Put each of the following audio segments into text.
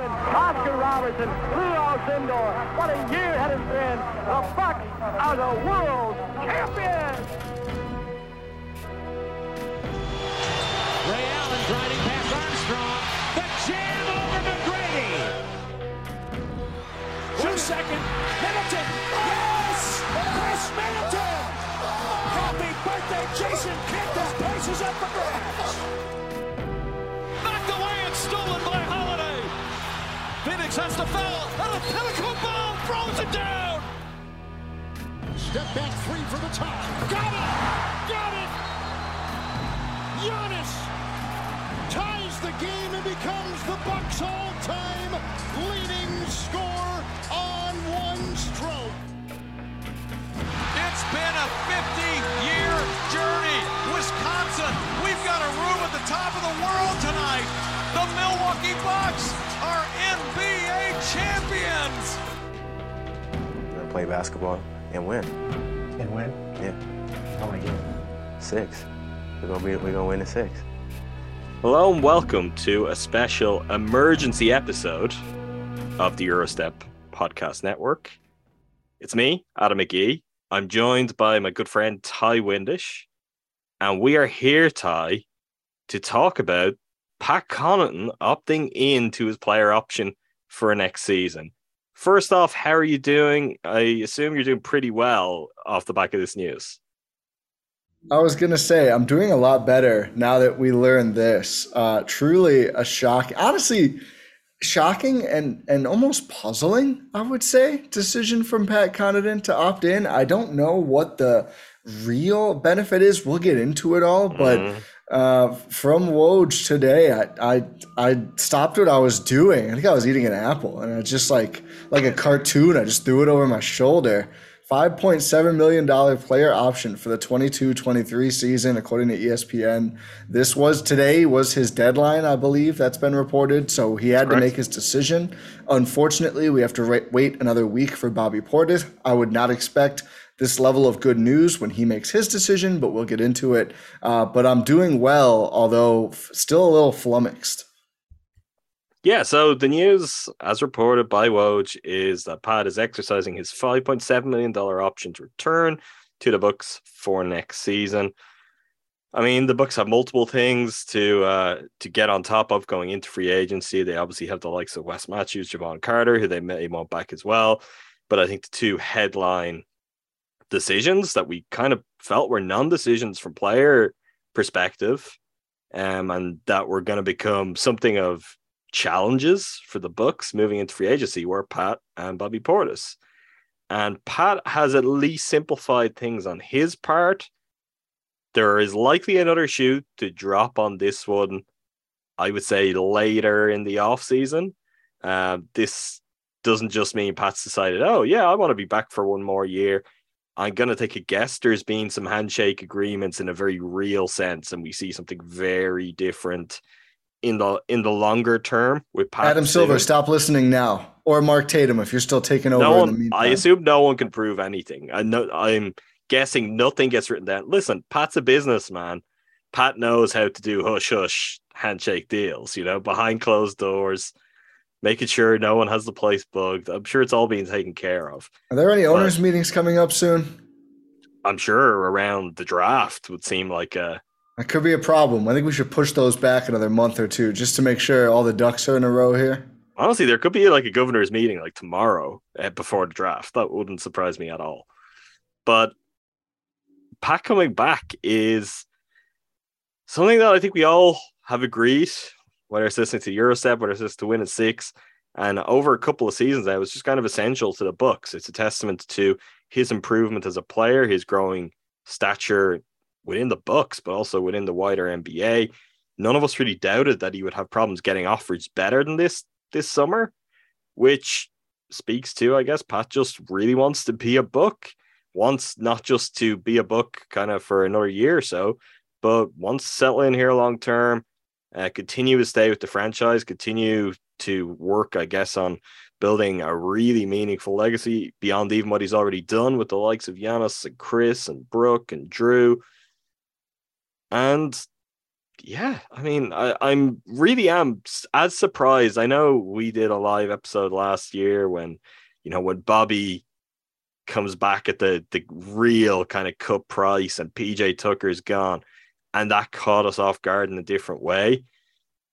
Oscar Robertson, Lew Alcindor. What a year it has been. The Bucks are the world champions. Ray Allen driving past Armstrong. The jam over McGrady. Two second. Middleton. Yes! Khris Middleton! Happy birthday, Jason Kidd. This place is up for grabs. Phoenix has the foul. And a pinnacle ball throws it down. Step back three for the top. Got it! Got it! Giannis ties the game and becomes the Bucks all-time leading scorer on one stroke. It's been a 50-year journey. Wisconsin, we've got a room at the top of the world tonight. The Milwaukee Bucks are NBA champions. We're gonna play basketball and win. And win? Yeah, How many games? six. We're gonna be. We're gonna win in six. Hello and welcome to a special emergency episode of the Gyro Step Podcast Network. It's me, Adam McGee. I'm joined by my good friend Ti Windisch, and we are here, Ti, to talk about Pat Connaughton opting into his player option for next season. First off, how are you doing? I assume you're doing pretty well off the back of this news. I was gonna say I'm doing a lot better now that we learned this. Uh, truly a shock, honestly, shocking and and almost puzzling. I would say decision from Pat Connaughton to opt in. I don't know what the real benefit is. We'll get into it all, but uh, from Woj today, I, I I stopped what I was doing. I think I was eating an apple, and I just like like a cartoon. I just threw it over my shoulder. $5.7 million player option for the 22-23 season according to espn this was today was his deadline i believe that's been reported so he had to make his decision. Unfortunately we have to ra- wait another week for bobby portis. I would not expect this level of good news when he makes his decision but we'll get into it. Uh, but i'm doing well although f- still a little flummoxed Yeah, so the news, as reported by Woj, is that Pat is exercising his $5.7 million option to return to the Bucks for next season. I mean, the Bucks have multiple things to uh, to get on top of going into free agency. They obviously have the likes of Wes Matthews, Jevon Carter, who they may want back as well. But I think the two headline decisions that we kind of felt were non-decisions from player perspective, um, and that were going to become something of challenges for the Bucks moving into free agency were Pat and Bobby Portis. And Pat has at least simplified things on his part. There is likely another shoe to drop on this one, I would say later in the offseason. Uh, this doesn't just mean Pat's decided, oh, yeah, I want to be back for one more year. I'm going to take a guess there's been some handshake agreements in a very real sense, and we see something very different in the in the longer term with Pat. adam silver stop listening now or mark tatum if you're still taking over no one, I assume no one can prove anything. I know I'm guessing nothing gets written down. Listen, Pat's a businessman. Pat knows how to do hush hush handshake deals, you know, behind closed doors, making sure no one has the place bugged. I'm sure it's all being taken care of. are there any owners meetings coming up soon I'm sure around the draft would seem like a That could be a problem. I think we should push those back another month or two just to make sure all the ducks are in a row here. Honestly, there could be like a governor's meeting like tomorrow uh, before the draft. That wouldn't surprise me at all. But Pat coming back is something that I think we all have agreed, whether it's listening to Gyro Step, whether it's to Win In 6, and over a couple of seasons that was just kind of essential to the Bucks. It's a testament to his improvement as a player, his growing stature within the Bucks, but also within the wider NBA. None of us really doubted that he would have problems getting offers better than this this summer, which speaks to, I guess, Pat just really wants to be a Buck, wants not just to be a Buck kind of for another year or so, but wants to settle in here long term, uh, continue to stay with the franchise, continue to work, I guess, on building a really meaningful legacy beyond even what he's already done with the likes of Giannis and Khris and Brook and Jrue. And yeah, I mean, I, I'm really am as surprised. I know we did a live episode last year when, you know, when Bobby comes back at the the real kind of cut price and PJ Tucker's gone, and that caught us off guard in a different way.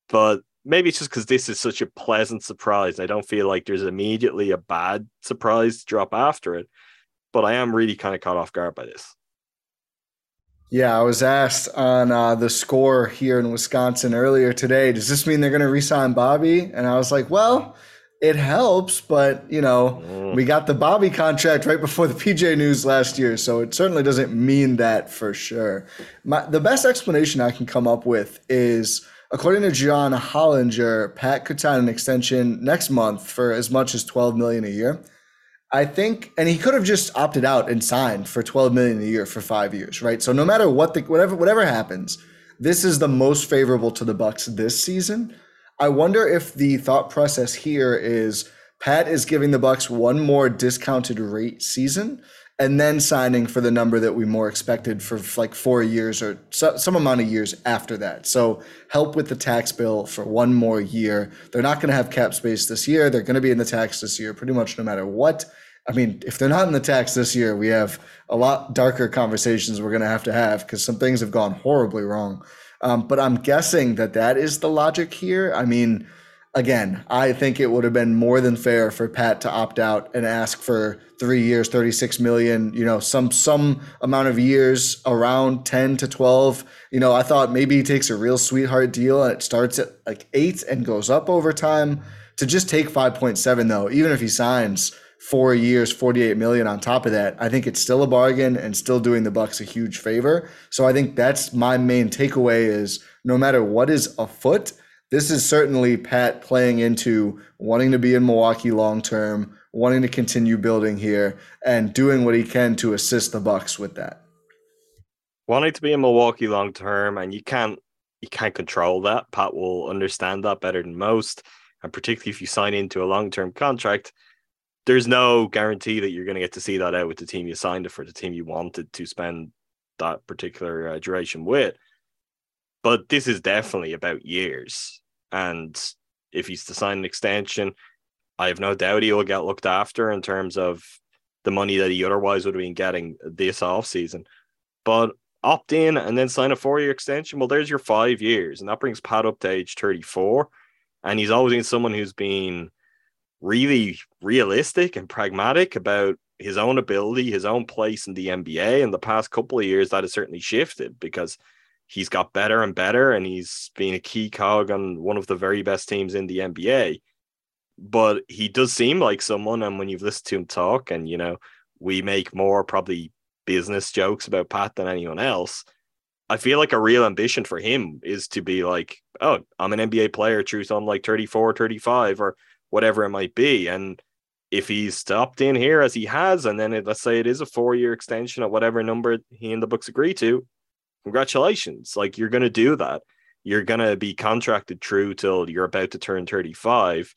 But maybe it's just because this is such a pleasant surprise. I don't feel like there's immediately a bad surprise drop after it, but I am really kind of caught off guard by this. Yeah, I was asked on uh, the score here in Wisconsin earlier today. Does this mean they're going to resign Bobby? And I was like, well, it helps, but you know, mm. we got the Bobby contract right before the PJ news last year, so it certainly doesn't mean that for sure. My, the best explanation I can come up with is, according to John Hollinger, Pat could sign an extension next month for as much as twelve million a year. I think, and he could have just opted out and signed for 12 million a year for five years, right? So no matter what the whatever whatever happens, this is the most favorable to the Bucks this season. I wonder if the thought process here is Pat is giving the Bucks one more discounted rate season and then signing for the number that we more expected for like four years or so, some amount of years after that. So help with the tax bill for one more year. They're not going to have cap space this year. They're going to be in the tax this year, pretty much no matter what. I mean, if they're not in the tax this year, we have a lot darker conversations we're going to have to have because some things have gone horribly wrong. Um, but I'm guessing that that is the logic here. I mean, again, I think it would have been more than fair for Pat to opt out and ask for three years, 36 million, you know, some some amount of years around 10 to 12. You know, I thought maybe he takes a real sweetheart deal and it starts at like eight and goes up over time. To just take 5.7 though, even if he signs four years, 48 million on top of that, I think it's still a bargain and still doing the Bucks a huge favor. So I think that's my main takeaway is no matter what is afoot, this is certainly Pat playing into wanting to be in Milwaukee long term, wanting to continue building here, and doing what he can to assist the Bucks with that. Wanting to be in Milwaukee long term, and you can't you can't control that. Pat will understand that better than most, and particularly if you sign into a long term contract, there's no guarantee that you're going to get to see that out with the team you signed it for, the team you wanted to spend that particular uh, duration with but this is definitely about years. And if he's to sign an extension, I have no doubt he will get looked after in terms of the money that he otherwise would have been getting this off season. But opt in and then sign a four year extension. Well, there's your five years, and that brings Pat up to age 34. And he's always been someone who's been really realistic and pragmatic about his own ability, his own place in the NBA. In the past couple of years, that has certainly shifted because he's got better and better, and he's been a key cog on one of the very best teams in the NBA. But he does seem like someone, and when you've listened to him talk, and you know, we make more probably business jokes about Pat than anyone else. I feel like a real ambition for him is to be like, oh, I'm an NBA player, truth, I'm like 34, 35, or whatever it might be. And if he's stopped in here as he has, and then it, let's say it is a four year extension at whatever number he and the Bucks agree to, congratulations. Like you're going to do that. You're going to be contracted true till you're about to turn 35.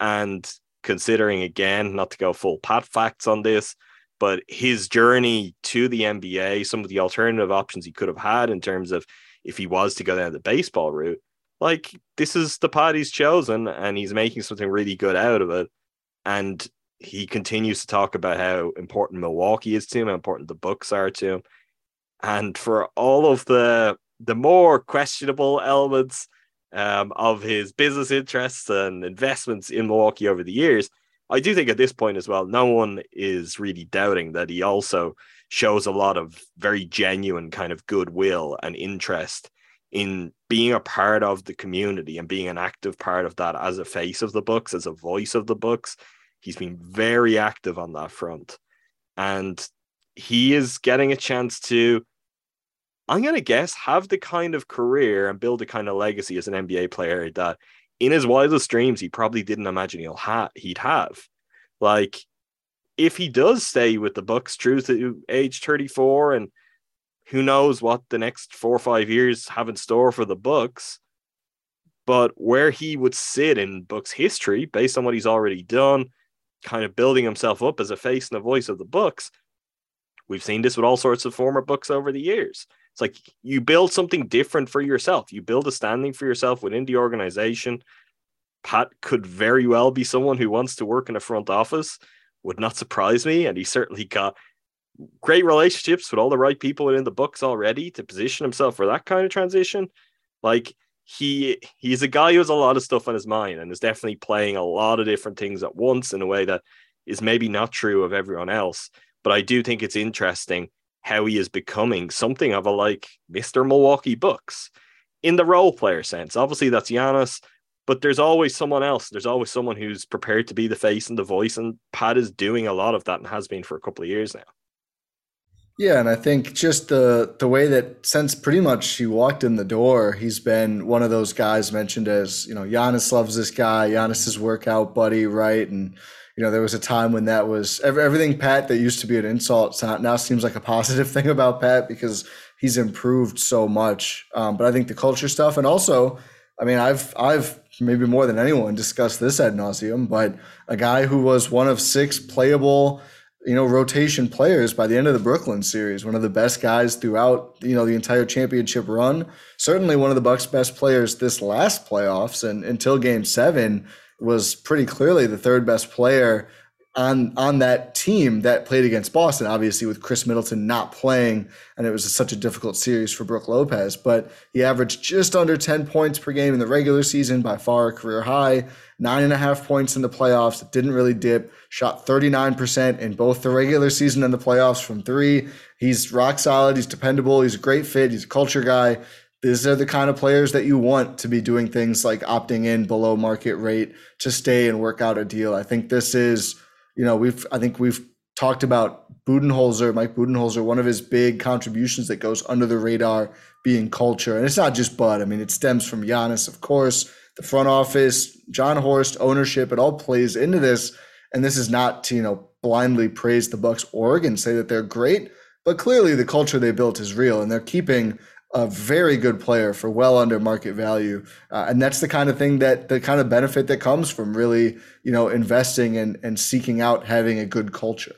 And considering again, not to go full pat facts on this, but his journey to the NBA, some of the alternative options he could have had in terms of if he was to go down the baseball route, like this is the path he's chosen and he's making something really good out of it. And he continues to talk about how important Milwaukee is to him, how important the Bucks are to him. And for all of the the more questionable elements um, of his business interests and investments in Milwaukee over the years, I do think at this point as well, no one is really doubting that he also shows a lot of very genuine kind of goodwill and interest in being a part of the community and being an active part of that as a face of the Bucks, as a voice of the Bucks. He's been very active on that front. And he is getting a chance to, I'm going to guess, have the kind of career and build a kind of legacy as an NBA player that in his wildest dreams, he probably didn't imagine he'll ha- he'd have. Like, if he does stay with the Bucks through to age 34 and who knows what the next four or five years have in store for the Bucks. But where he would sit in Bucks history, based on what he's already done, kind of building himself up as a face and a voice of the Bucks, we've seen this with all sorts of former Bucks over the years. It's like you build something different for yourself. You build a standing for yourself within the organization. Pat could very well be someone who wants to work in a front office. Would not surprise me, and he certainly got great relationships with all the right people in the Bucks already to position himself for that kind of transition. Like he he's a guy who has a lot of stuff on his mind and is definitely playing a lot of different things at once in a way that is maybe not true of everyone else. But I do think it's interesting how he is becoming something of a like Mr. Milwaukee Bucks in the role player sense. Obviously, that's Giannis, but there's always someone else. There's always someone who's prepared to be the face and the voice, and Pat is doing a lot of that and has been for a couple of years now. Yeah, and I think just the the way that since pretty much he walked in the door, he's been one of those guys mentioned as you know Giannis loves this guy, Giannis his workout buddy, right? And you know there was a time when that was everything Pat that used to be an insult now seems like a positive thing about Pat because he's improved so much. Um, but I think the culture stuff, and also, I mean, I've I've maybe more than anyone discussed this ad nauseum, but a guy who was one of six playable you know, rotation players by the end of the Brooklyn series. One of the best guys throughout, you know, the entire championship run. Certainly one of the Bucks' best players this last playoffs, and until Game Seven was pretty clearly the third best player on on that team that played against Boston, obviously with Khris Middleton not playing, and it was such a difficult series for Brook Lopez. But he averaged just under 10 points per game in the regular season, by far a career high. Nine and a half points in the playoffs. Didn't really dip. Shot 39% in both the regular season and the playoffs from three. He's rock solid. He's dependable. He's a great fit. He's a culture guy these are the kind of players that you want to be doing things like opting in below market rate to stay and work out a deal. I think this is you know, we've I think we've talked about Budenholzer, Mike Budenholzer, one of his big contributions that goes under the radar being culture. And it's not just Bud. I mean, it stems from Giannis, of course, the front office, Jon Horst, ownership, it all plays into this. And this is not to, you know, blindly praise the Bucks org and say that they're great, but clearly the culture they built is real and they're keeping a very good player for well under market value, uh, and that's the kind of thing that the kind of benefit that comes from really, you know, investing and and seeking out having a good culture.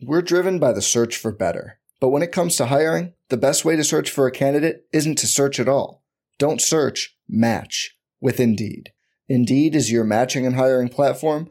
We're driven by the search for better, but when it comes to hiring, the best way to search for a candidate isn't to search at all. Don't search, match with Indeed. Indeed is your matching and hiring platform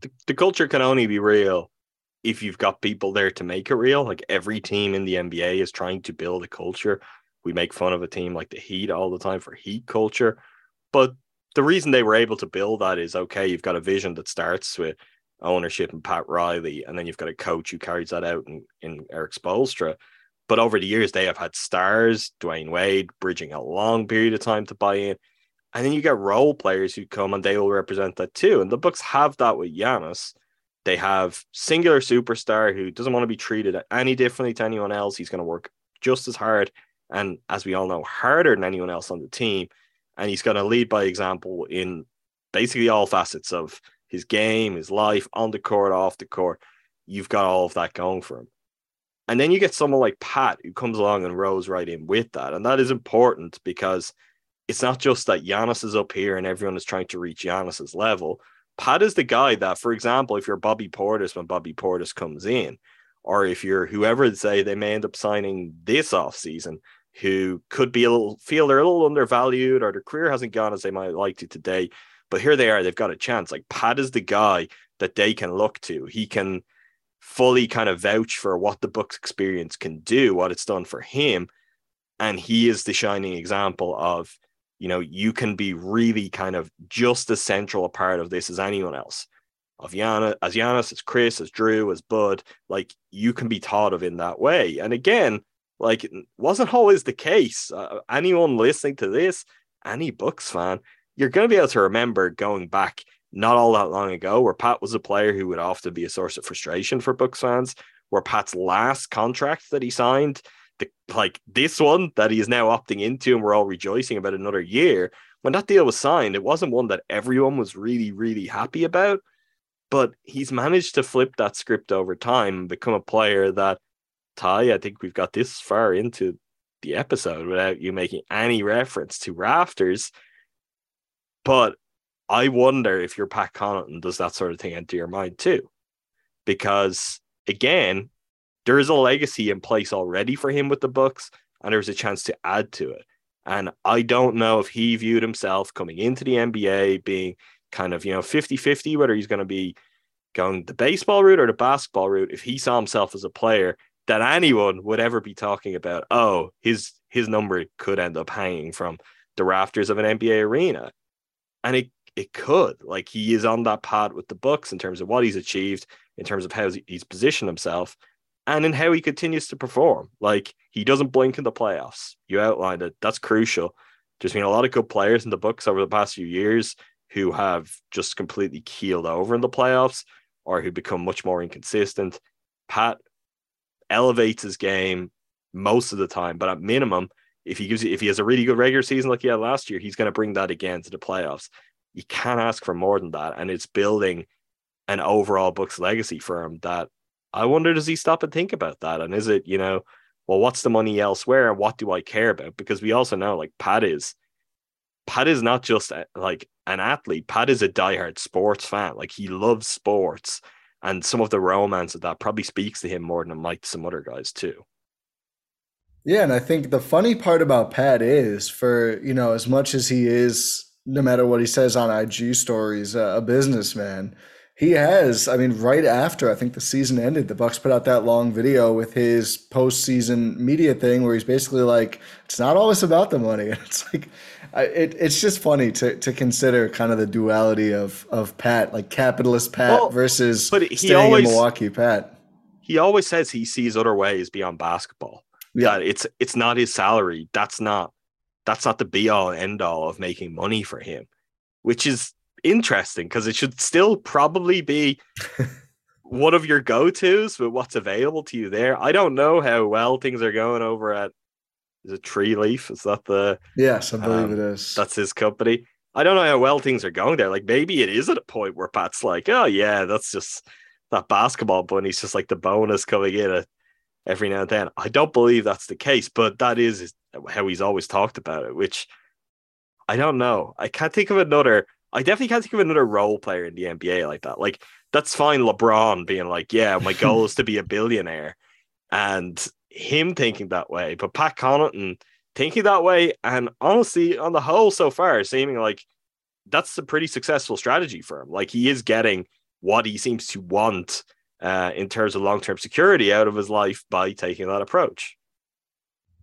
The, the culture can only be real if you've got people there to make it real. Like every team in the NBA is trying to build a culture. We make fun of a team like the Heat all the time for Heat culture, but the reason they were able to build that is okay. You've got a vision that starts with ownership and Pat Riley, and then you've got a coach who carries that out in, in Erik Spoelstra. But over the years, they have had stars, Dwyane Wade, bridging a long period of time to buy in. And then you get role players who come and they will represent that too. And the Bucks have that with Giannis. They have singular superstar who doesn't want to be treated any differently to anyone else. He's going to work just as hard and, as we all know, harder than anyone else on the team. And he's going to lead by example in basically all facets of his game, his life, on the court, off the court. You've got all of that going for him. And then you get someone like Pat who comes along and rows right in with that. And that is important because it's not just that Giannis is up here and everyone is trying to reach Giannis's level. Pat is the guy that, for example, if you're Bobby Portis when Bobby Portis comes in, or if you're whoever say they may end up signing this off season, who could be a little feel they're a little undervalued or their career hasn't gone as they might like to today. But here they are, they've got a chance. Like Pat is the guy that they can look to. He can fully kind of vouch for what the Bucks' experience can do, what it's done for him. And he is the shining example of you know, you can be really kind of just as central a part of this as anyone else. Of Giannis, as Giannis, as Khris, as Jrue, as Bud, like you can be thought of in that way. And again, like wasn't always the case. Uh, anyone listening to this, any Bucks fan, you're going to be able to remember going back not all that long ago, where Pat was a player who would often be a source of frustration for Bucks fans. Where Pat's last contract that he signed the like this one that he is now opting into, and we're all rejoicing about another year. When that deal was signed, it wasn't one that everyone was really, really happy about. But he's managed to flip that script over time and become a player that Ti, I think we've got this far into the episode without you making any reference to rafters. But I wonder if you're Pat Connaughton, does that sort of thing enter your mind too? Because again, there is a legacy in place already for him with the Bucks, and there's a chance to add to it. And I don't know if he viewed himself coming into the NBA being kind of, you know, 50 50, whether he's going to be going the baseball route or the basketball route, if he saw himself as a player that anyone would ever be talking about, oh, his his number could end up hanging from the rafters of an NBA arena. And it it could. Like he is on that path with the Bucks in terms of what he's achieved, in terms of how he's positioned himself and in how he continues to perform. Like he doesn't blink in the playoffs. You outlined it. That's crucial. There's been a lot of good players in the Bucks over the past few years who have just completely keeled over in the playoffs or who become much more inconsistent. Pat elevates his game most of the time, but at minimum, if he gives if he has a really good regular season like he had last year, he's going to bring that again to the playoffs. You can't ask for more than that, and it's building an overall Bucks legacy for him that I wonder, does he stop and think about that? And is it, you know, well, what's the money elsewhere? And what do I care about? Because we also know, like, Pat is, Pat is not just a, like an athlete. Pat is a diehard sports fan. Like, he loves sports. And some of the romance of that probably speaks to him more than it might some other guys, too. Yeah. And I think the funny part about Pat is, for, you know, as much as he is, no matter what he says on IG stories, a businessman he has. I mean, right after I think the season ended, the Bucks put out that long video with his postseason media thing where he's basically like, "It's not always about the money." And It's like, it, it's just funny to to consider kind of the duality of of Pat, like capitalist Pat well, versus but he staying always, in Milwaukee Pat. He always says he sees other ways beyond basketball. Yeah, that it's it's not his salary. That's not that's not the be all end all of making money for him, which is interesting because it should still probably be one of your go-tos with what's available to you there. I don't know how well things are going over at is it Tree Leaf? Is that the yes, I believe um, it is. That's his company. I don't know how well things are going there. Like maybe it is at a point where Pat's like, oh yeah, that's just that basketball bunny's just like the bonus coming in at every now and then. I don't believe that's the case, but that is how he's always talked about it, which I don't know. I can't think of another I definitely can't think of another role player in the NBA like that. Like that's fine. LeBron being like, "Yeah, my goal is to be a billionaire," and him thinking that way. But Pat Connaughton thinking that way, and honestly, on the whole, so far, seeming like that's a pretty successful strategy for him. Like he is getting what he seems to want uh, in terms of long term security out of his life by taking that approach.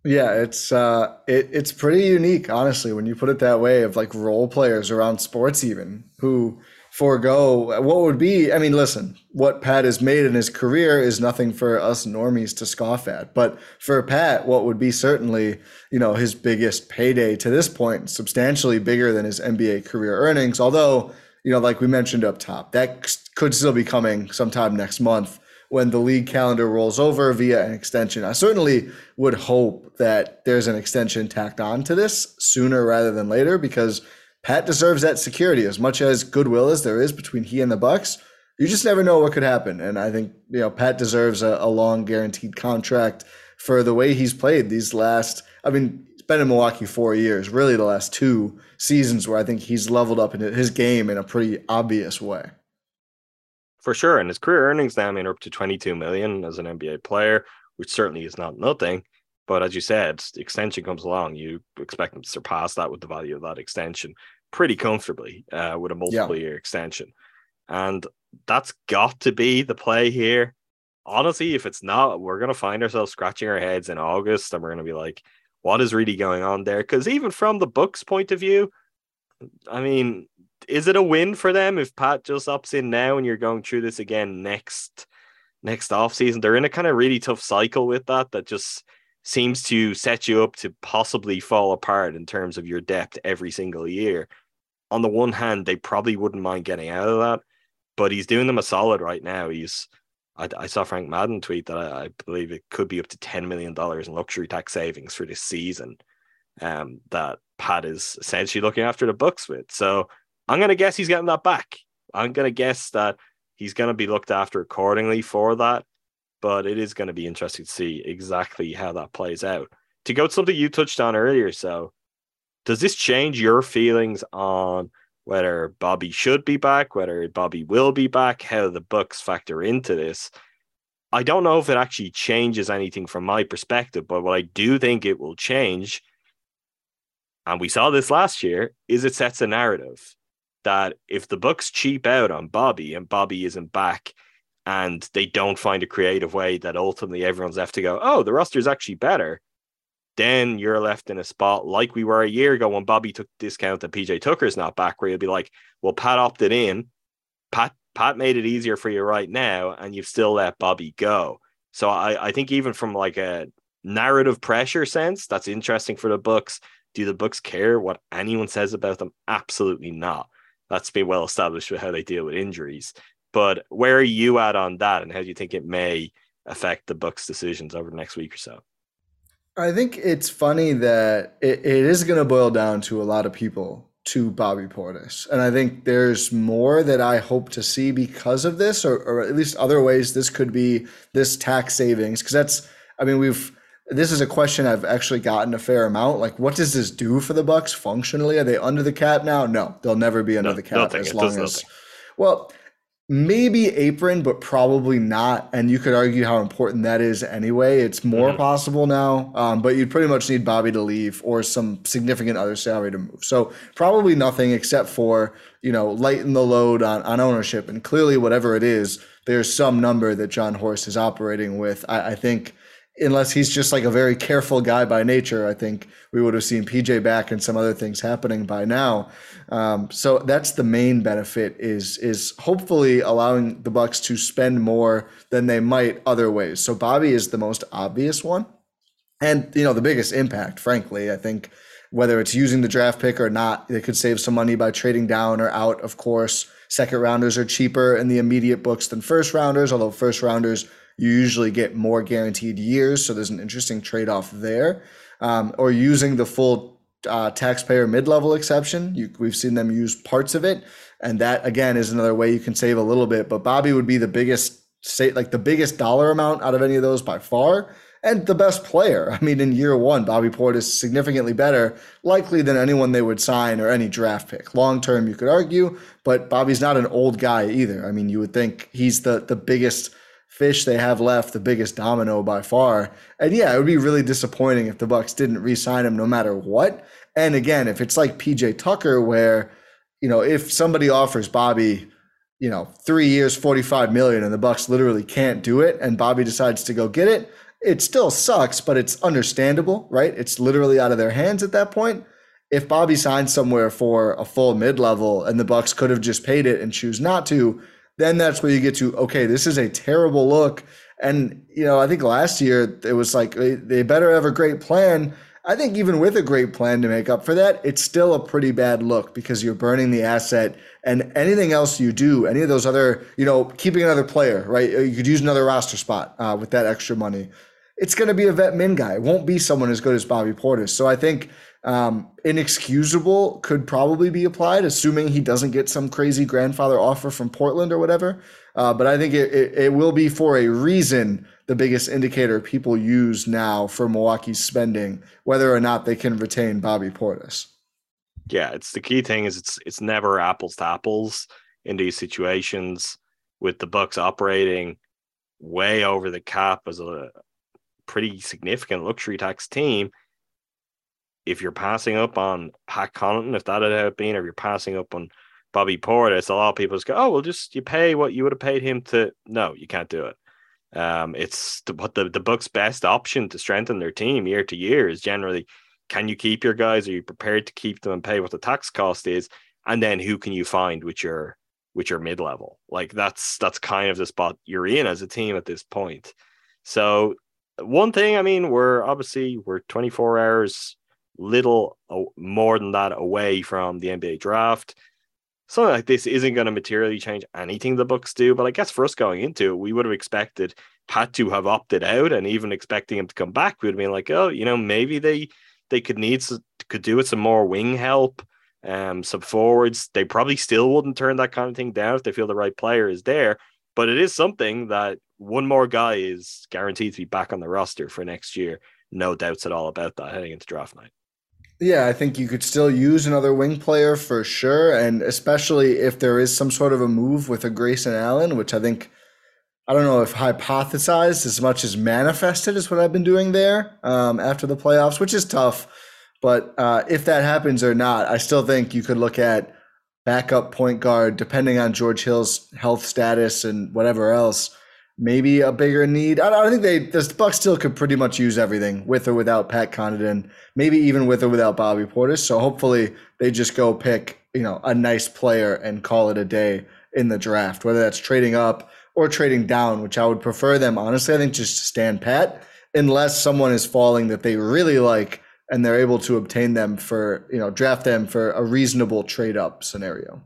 Yeah, it's uh, it, it's pretty unique, honestly, when you put it that way. Of like role players around sports, even who forego what would be. I mean, listen, what Pat has made in his career is nothing for us normies to scoff at. But for Pat, what would be certainly you know his biggest payday to this point, substantially bigger than his NBA career earnings. Although you know, like we mentioned up top, that could still be coming sometime next month when the league calendar rolls over via an extension. I certainly would hope that there's an extension tacked on to this sooner rather than later because Pat deserves that security as much as goodwill as there is between he and the Bucks. You just never know what could happen, and I think you know Pat deserves a, a long guaranteed contract for the way he's played these last. I mean, it's been in Milwaukee four years, really the last two seasons where I think he's leveled up in his game in a pretty obvious way for sure. And his career earnings now I mean, are up to 22 million as an NBA player, which certainly is not nothing. But as you said, the extension comes along. You expect him to surpass that with the value of that extension pretty comfortably uh, with a multiple yeah. year extension. And that's got to be the play here. Honestly, if it's not, we're going to find ourselves scratching our heads in August and we're going to be like, what is really going on there? Because even from the Bucks' point of view, I mean, is it a win for them if Pat just ups in now and you're going through this again next next off season? They're in a kind of really tough cycle with that that just seems to set you up to possibly fall apart in terms of your depth every single year. On the one hand, they probably wouldn't mind getting out of that, but he's doing them a solid right now. He's I, I saw Frank Madden tweet that I, I, believe it could be up to ten million dollars in luxury tax savings for this season. Um, that Pat is essentially looking after the Bucks with. So I'm going to guess he's getting that back. I'm going to guess that he's going to be looked after accordingly for that. But it is going to be interesting to see exactly how that plays out. To go to something you touched on earlier, so does this change your feelings on whether Bobby should be back, whether Bobby will be back, how the Bucks factor into this? I don't know if it actually changes anything from my perspective, but what I do think it will change, and we saw this last year, is it sets a narrative that if the Bucks cheap out on Bobby and Bobby isn't back and they don't find a creative way that ultimately everyone's left to go, oh, the roster is actually better, then you're left in a spot like we were a year ago when Bobby took discount that PJ Tucker's not back, where you'll be like, well, Pat opted in. Pat Pat made it easier for you right now, and you've still let Bobby go. So I, I think even from like a narrative pressure sense, that's interesting for the Bucks. Do the Bucks care what anyone says about them? Absolutely not that's been well established with how they deal with injuries. But where are you at on that, and how do you think it may affect the Bucks' decisions over the next week or so? I think it's funny that it, it is going to boil down to a lot of people to Bobby Portis. And I think there's more that I hope to see because of this, or, or at least other ways this could be this tax savings. Because that's, I mean, we've this is a question I've actually gotten a fair amount. Like, what does this do for the Bucks functionally? Are they under the cap now? No, they'll never be under no, the cap nothing. as long as. Nothing. Well, maybe apron, but probably not. And you could argue how important that is anyway. It's more mm-hmm. possible now, um, but you'd pretty much need Bobby to leave or some significant other salary to move. So probably nothing except for you know lighten the load on on ownership. And clearly, whatever it is, there's some number that Jon Horst is operating with. I, I think unless he's just like a very careful guy by nature, I think we would have seen PJ back and some other things happening by now. Um, so that's the main benefit is is hopefully allowing the Bucks to spend more than they might other ways. So Bobby is the most obvious one, and you know the biggest impact, frankly. I think whether it's using the draft pick or not, they could save some money by trading down or out. Of course, second rounders are cheaper in the immediate books than first rounders, although first rounders you usually get more guaranteed years. So there's an interesting trade off there. Um, or using the full uh, taxpayer mid level exception. You, we've seen them use parts of it. And that, again, is another way you can save a little bit. But Bobby would be the biggest, say, like the biggest dollar amount out of any of those by far. And the best player. I mean, in year one, Bobby Portis is significantly better, likely than anyone they would sign or any draft pick. Long term, you could argue, but Bobby's not an old guy either. I mean, you would think he's the the biggest fish they have left, the biggest domino by far. And yeah, it would be really disappointing if the Bucks didn't re-sign him no matter what. And again, if it's like PJ Tucker, where you know if somebody offers Bobby, you know, three years, 45 million, and the Bucks literally can't do it, and Bobby decides to go get it, it still sucks, but it's understandable, right? It's literally out of their hands at that point. If Bobby signs somewhere for a full mid level and the Bucks could have just paid it and choose not to, then that's where you get to okay, this is a terrible look. And you know, I think last year it was like they better have a great plan. I think even with a great plan to make up for that, it's still a pretty bad look because you're burning the asset and anything else you do, any of those other, you know, keeping another player, right? You could use another roster spot uh, with that extra money. It's going to be a vet min guy. It won't be someone as good as Bobby Portis. So I think um, inexcusable could probably be applied, assuming he doesn't get some crazy grandfather offer from Portland or whatever. Uh, but I think it, it, it will be for a reason the biggest indicator people use now for Milwaukee's spending, whether or not they can retain Bobby Portis. Yeah, it's the key thing is it's it's never apples to apples in these situations with the Bucks operating way over the cap as a pretty significant luxury tax team. If you're passing up on Pat Connaughton, if that had been, or you're passing up on Bobby Portis, a lot of people just go, "Oh, well, just you pay what you would have paid him to." No, you can't do it. Um, it's the, what the the Bucks' best option to strengthen their team year to year is generally can you keep your guys? Are you prepared to keep them and pay what the tax cost is? And then who can you find with your with your mid level? Like that's that's kind of the spot you're in as a team at this point. So one thing, I mean, we're obviously we're 24 hours little more than that away from the NBA draft something like this isn't going to materially change anything the Bucks do. But I guess for us going into it, we would have expected Pat to have opted out, and even expecting him to come back, we would have been like, oh, you know, maybe they they could need could do with some more wing help, um, some forwards. They probably still wouldn't turn that kind of thing down if they feel the right player is there. But it is something that one more guy is guaranteed to be back on the roster for next year. No doubts at all about that heading into draft night. Yeah, I think you could still use another wing player for sure, and especially if there is some sort of a move with a Grayson Allen, which I think I don't know if hypothesized as much as manifested is what I've been doing there um, after the playoffs, which is tough. But uh, if that happens or not, I still think you could look at backup point guard, depending on George Hill's health status and whatever else maybe a bigger need. I, I think they the Bucks still could pretty much use everything with or without Pat Connaughton, maybe even with or without Bobby Portis. So hopefully they just go pick you know a nice player and call it a day in the draft, whether that's trading up or trading down, which I would prefer them honestly. I think just to stand pat, unless someone is falling that they really like and they're able to obtain them for you know draft them for a reasonable trade up scenario.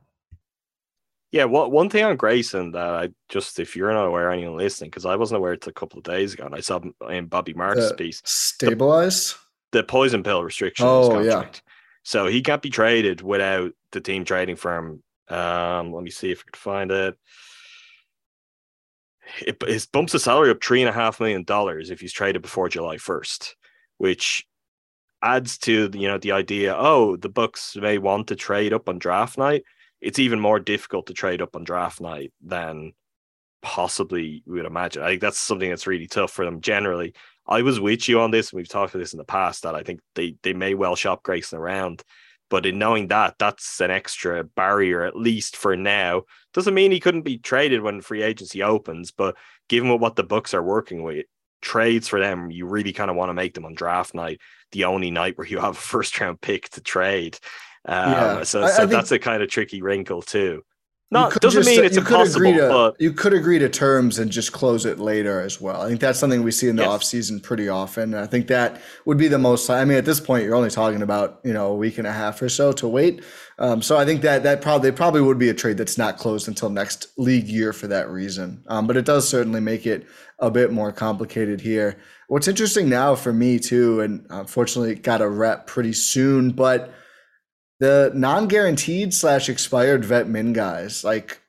Yeah, what one thing on Grayson that I just, if you're not aware, anyone listening, because I wasn't aware it's a couple of days ago, and I saw in Bobby Marks' piece, stabilized the, the, poison pill restriction. Oh yeah. So he can't be traded without the team trading for him. Um, let me see if I can find it. It, it bumps the salary up three and a half million dollars if he's traded before July first, which adds to you know the idea. Oh, the Bucks may want to trade up on draft night it's even more difficult to trade up on draft night than possibly we would imagine. I think that's something that's really tough for them generally. I was with you on this, and we've talked about this in the past that I think they they may well shop Grayson around. But in knowing that, that's an extra barrier, at least for now. Doesn't mean he couldn't be traded when free agency opens, but given what the Bucks are working with, trades for them, you really kind of want to make them on draft night, the only night where you have a first round pick to trade. Um, yeah. So, so I that's a kind of tricky wrinkle too. Not doesn't just, mean it's impossible. To, but you could agree to terms and just close it later as well. I think that's something we see in the yes. offseason pretty often. I think that would be the most. I mean, at this point, you're only talking about you know a week and a half or so to wait. Um, so I think that that probably probably would be a trade that's not closed until next league year for that reason. Um, but it does certainly make it a bit more complicated here. What's interesting now for me too, and unfortunately got a rep pretty soon, but the non-guaranteed slash expired vet min guys, like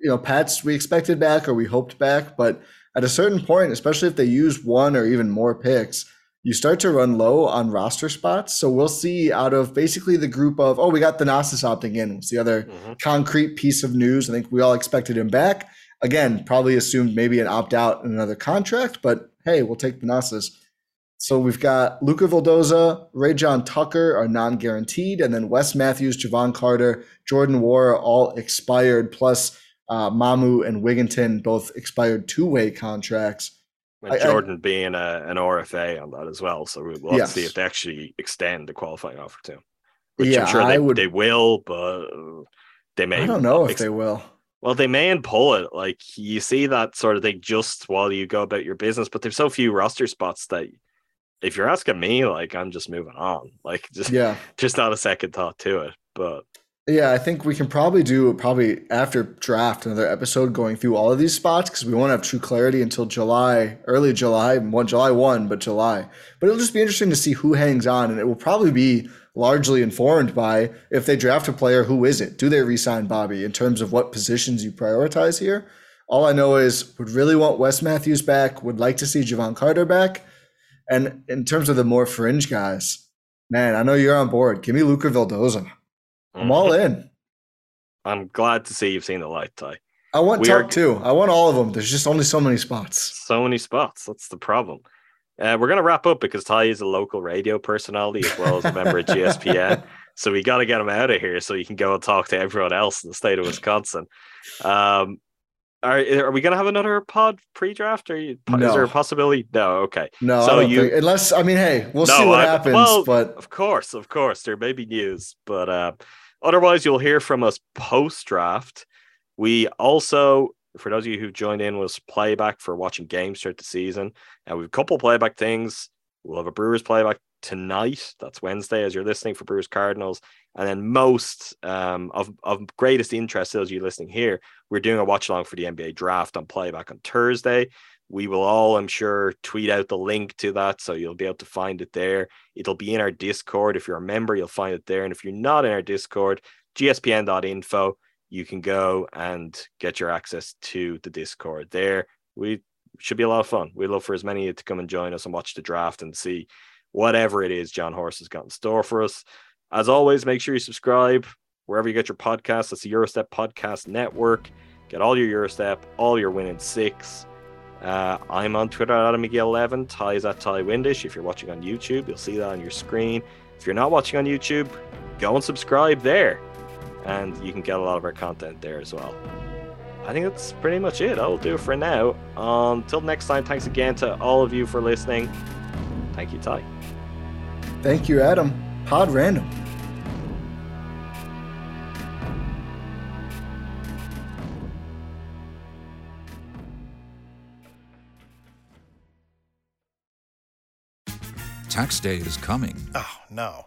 you know, Pats we expected back or we hoped back, but at a certain point, especially if they use one or even more picks, you start to run low on roster spots. So we'll see out of basically the group of oh, we got Thanasis opting in. It's the other mm-hmm. concrete piece of news. I think we all expected him back. Again, probably assumed maybe an opt out in another contract, but hey, we'll take Thanasis. So we've got Luca Vildoza, Ray John Tucker are non-guaranteed, and then Wes Matthews, Jevon Carter, Jordan Nwora all expired, plus Uh, Mamu and Wigginton both expired two way contracts. And Jordan I, being a, an RFA on that as well. So we'll yes. see if they actually extend the qualifying offer too. Which yeah, I'm sure they, would, they will, but they may. I don't know if they will. Well, they may and pull it. Like you see that sort of thing just while you go about your business, but there's so few roster spots that if you're asking me, like I'm just moving on. Like just yeah, just not a second thought to it. But yeah, I think we can probably do probably after draft another episode going through all of these spots because we won't have true clarity until July, early July, one July one, but July. But it'll just be interesting to see who hangs on, and it will probably be largely informed by if they draft a player, who is it? Do they resign Bobby in terms of what positions you prioritize here? All I know is would really want Wes Matthews back, would like to see Jevon Carter back. And in terms of the more fringe guys, man, I know you're on board. Give me Luca Vildoza. I'm mm-hmm. all in. I'm glad to see you've seen the light, Ti. I want we Tuck are... too. I want all of them. There's just only so many spots. So many spots. That's the problem. Uh, we're going to wrap up because Ti is a local radio personality as well as a member of GSPN. so we got to get him out of here so he can go and talk to everyone else in the state of Wisconsin. Um, are, are we going to have another pod pre-draft? Or you, no. is there a possibility? No. Okay. No. So you, think, unless I mean, hey, we'll no, see what I, happens. Well, but of course, of course, there may be news, but uh, otherwise, you'll hear from us post-draft. We also for those of you who joined in was playback for watching games throughout the season. And we've a couple playback things. We'll have a Brewers playback tonight. That's Wednesday as you're listening for Brewers Cardinals. And then most um, of, of greatest interest to those of you listening here, we're doing a watch along for the NBA draft on playback on Thursday. We will all, I'm sure, tweet out the link to that. So you'll be able to find it there. It'll be in our Discord. If you're a member, you'll find it there. And if you're not in our Discord, gspn.info you can go and get your access to the Discord there. We should be a lot of fun. We'd love for as many of you to come and join us and watch the draft and see whatever it is Jon Horst has got in store for us. As always, make sure you subscribe wherever you get your podcasts. That's the Gyro Step Podcast Network. Get all your Gyro Step, all your Win In 6. Uh, I'm on Twitter at AdamMcGee11. Ti is at Ti Windisch. If you're watching on YouTube, you'll see that on your screen. If you're not watching on YouTube, go and subscribe there and you can get a lot of our content there as well. I think that's pretty much it. I'll do it for now. Until next time, thanks again to all of you for listening. Thank you, Ti. Thank you, Adam. Pod random. Tax day is coming. Oh, no